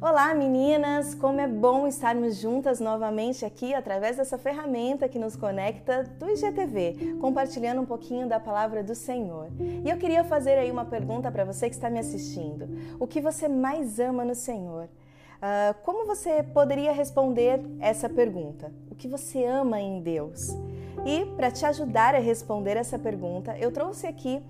Olá meninas, como é bom estarmos juntas novamente aqui através dessa ferramenta que nos conecta do IGTV, compartilhando um pouquinho da palavra do Senhor. E eu queria fazer aí uma pergunta para você que está me assistindo: o que você mais ama no Senhor? Uh, como você poderia responder essa pergunta? O que você ama em Deus? E para te ajudar a responder essa pergunta, eu trouxe aqui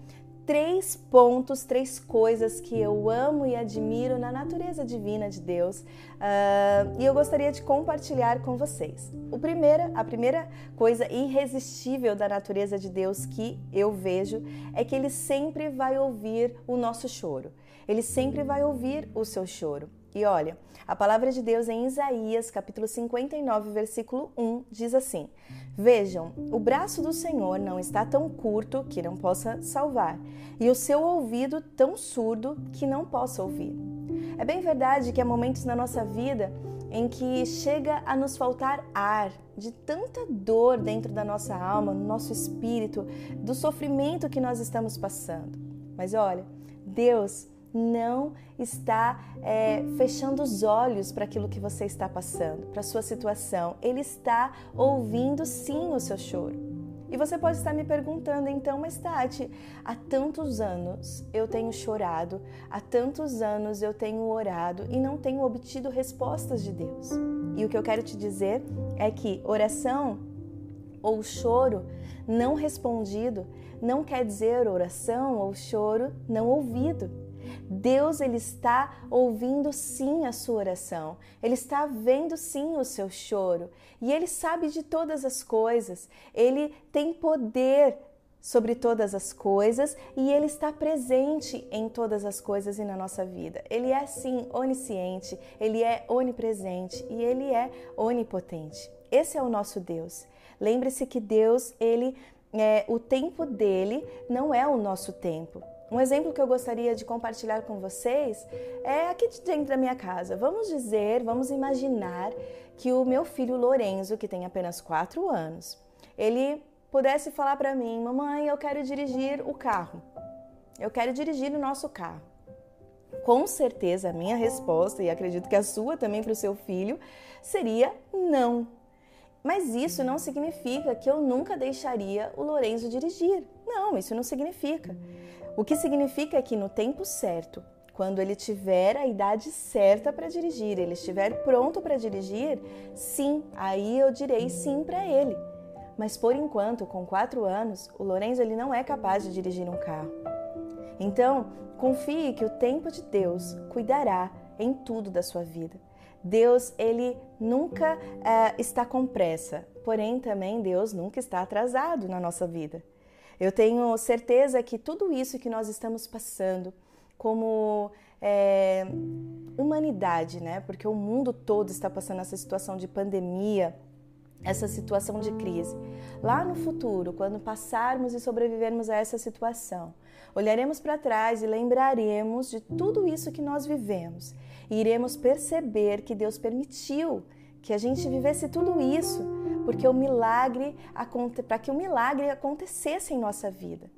três pontos, três coisas que eu amo e admiro na natureza divina de Deus uh, e eu gostaria de compartilhar com vocês. O primeiro, a primeira coisa irresistível da natureza de Deus que eu vejo é que Ele sempre vai ouvir o nosso choro. Ele sempre vai ouvir o seu choro. E olha, a palavra de Deus em Isaías, capítulo 59, versículo 1, diz assim: Vejam, o braço do Senhor não está tão curto que não possa salvar, e o seu ouvido tão surdo que não possa ouvir. É bem verdade que há momentos na nossa vida em que chega a nos faltar ar, de tanta dor dentro da nossa alma, no nosso espírito, do sofrimento que nós estamos passando. Mas olha, Deus não está é, fechando os olhos para aquilo que você está passando, para a sua situação. Ele está ouvindo sim o seu choro. E você pode estar me perguntando, então, mas Tati, há tantos anos eu tenho chorado, há tantos anos eu tenho orado e não tenho obtido respostas de Deus. E o que eu quero te dizer é que oração ou choro não respondido não quer dizer oração ou choro não ouvido. Deus ele está ouvindo sim a sua oração. Ele está vendo sim o seu choro e ele sabe de todas as coisas. Ele tem poder sobre todas as coisas e ele está presente em todas as coisas e na nossa vida. Ele é sim onisciente, ele é onipresente e ele é onipotente. Esse é o nosso Deus. Lembre-se que Deus, ele é, o tempo dele não é o nosso tempo. Um exemplo que eu gostaria de compartilhar com vocês é aqui de dentro da minha casa. Vamos dizer, vamos imaginar que o meu filho Lorenzo, que tem apenas 4 anos, ele pudesse falar para mim: Mamãe, eu quero dirigir o carro. Eu quero dirigir o nosso carro. Com certeza a minha resposta, e acredito que a sua também para o seu filho, seria não. Mas isso não significa que eu nunca deixaria o Lorenzo dirigir. Não, isso não significa. O que significa que no tempo certo, quando ele tiver a idade certa para dirigir, ele estiver pronto para dirigir, sim, aí eu direi sim para ele. Mas por enquanto, com quatro anos, o Lorenzo ele não é capaz de dirigir um carro. Então, confie que o tempo de Deus cuidará em tudo da sua vida. Deus ele nunca é, está com pressa, porém também Deus nunca está atrasado na nossa vida. Eu tenho certeza que tudo isso que nós estamos passando, como é, humanidade, né? Porque o mundo todo está passando essa situação de pandemia, essa situação de crise. Lá no futuro, quando passarmos e sobrevivermos a essa situação, olharemos para trás e lembraremos de tudo isso que nós vivemos e iremos perceber que Deus permitiu que a gente vivesse tudo isso porque o milagre para que o milagre acontecesse em nossa vida.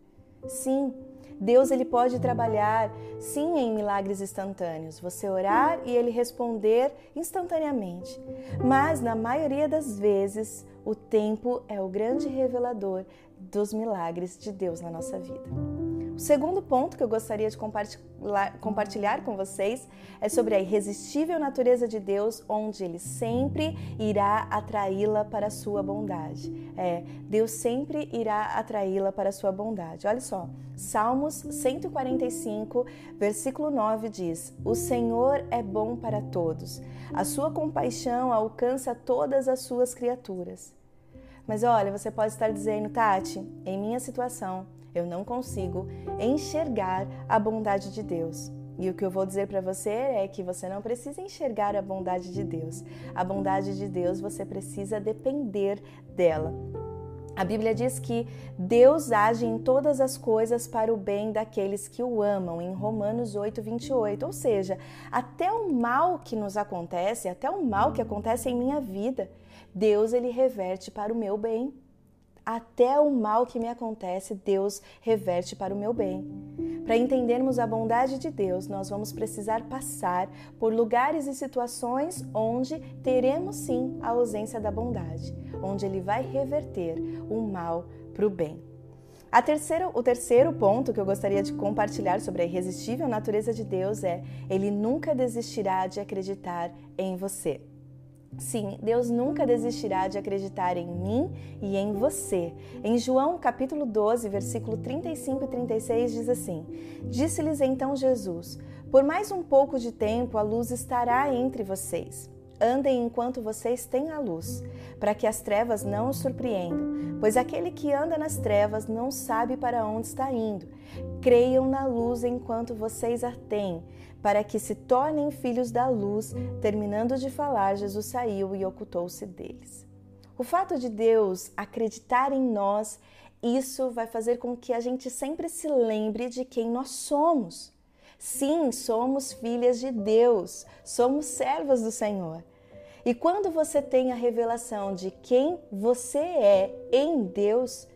Sim, Deus ele pode trabalhar sim em milagres instantâneos. Você orar e ele responder instantaneamente. Mas na maioria das vezes, o tempo é o grande revelador dos milagres de Deus na nossa vida. O segundo ponto que eu gostaria de compartilhar com vocês é sobre a irresistível natureza de Deus, onde Ele sempre irá atraí-la para a sua bondade. É, Deus sempre irá atraí-la para a sua bondade. Olha só, Salmos 145, versículo 9 diz: O Senhor é bom para todos, a sua compaixão alcança todas as suas criaturas. Mas olha, você pode estar dizendo, Tati, em minha situação, eu não consigo enxergar a bondade de Deus. E o que eu vou dizer para você é que você não precisa enxergar a bondade de Deus. A bondade de Deus você precisa depender dela. A Bíblia diz que Deus age em todas as coisas para o bem daqueles que o amam, em Romanos 8, 28. Ou seja, até o mal que nos acontece, até o mal que acontece em minha vida, Deus ele reverte para o meu bem até o mal que me acontece, Deus reverte para o meu bem. Para entendermos a bondade de Deus, nós vamos precisar passar por lugares e situações onde teremos sim a ausência da bondade, onde Ele vai reverter o mal para o bem. Terceira, o terceiro ponto que eu gostaria de compartilhar sobre a irresistível natureza de Deus é: Ele nunca desistirá de acreditar em você. Sim, Deus nunca desistirá de acreditar em mim e em você. Em João capítulo 12, versículo 35 e 36 diz assim: Disse-lhes então Jesus: Por mais um pouco de tempo a luz estará entre vocês. Andem enquanto vocês têm a luz, para que as trevas não os surpreendam, pois aquele que anda nas trevas não sabe para onde está indo. Creiam na luz enquanto vocês a têm, para que se tornem filhos da luz. Terminando de falar, Jesus saiu e ocultou-se deles. O fato de Deus acreditar em nós, isso vai fazer com que a gente sempre se lembre de quem nós somos. Sim, somos filhas de Deus, somos servas do Senhor. E quando você tem a revelação de quem você é em Deus,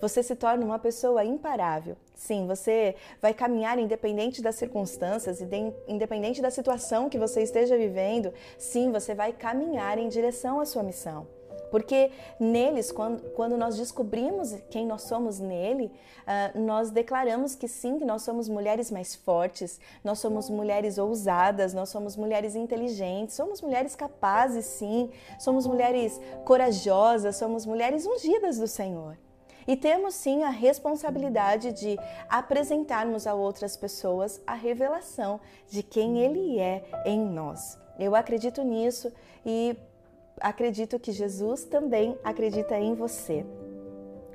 você se torna uma pessoa imparável. Sim, você vai caminhar independente das circunstâncias, independente da situação que você esteja vivendo. Sim, você vai caminhar em direção à sua missão. Porque neles, quando, quando nós descobrimos quem nós somos nele, uh, nós declaramos que sim, que nós somos mulheres mais fortes, nós somos mulheres ousadas, nós somos mulheres inteligentes, somos mulheres capazes, sim, somos mulheres corajosas, somos mulheres ungidas do Senhor. E temos sim a responsabilidade de apresentarmos a outras pessoas a revelação de quem Ele é em nós. Eu acredito nisso e acredito que Jesus também acredita em você.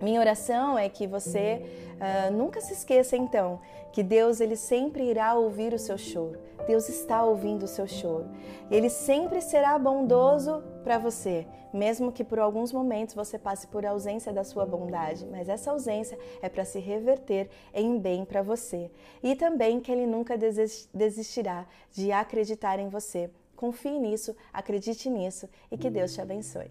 Minha oração é que você uh, nunca se esqueça então que Deus ele sempre irá ouvir o seu choro. Deus está ouvindo o seu choro. Ele sempre será bondoso para você, mesmo que por alguns momentos você passe por ausência da sua bondade, mas essa ausência é para se reverter em bem para você. E também que ele nunca desistirá de acreditar em você Confie nisso, acredite nisso e que Deus te abençoe.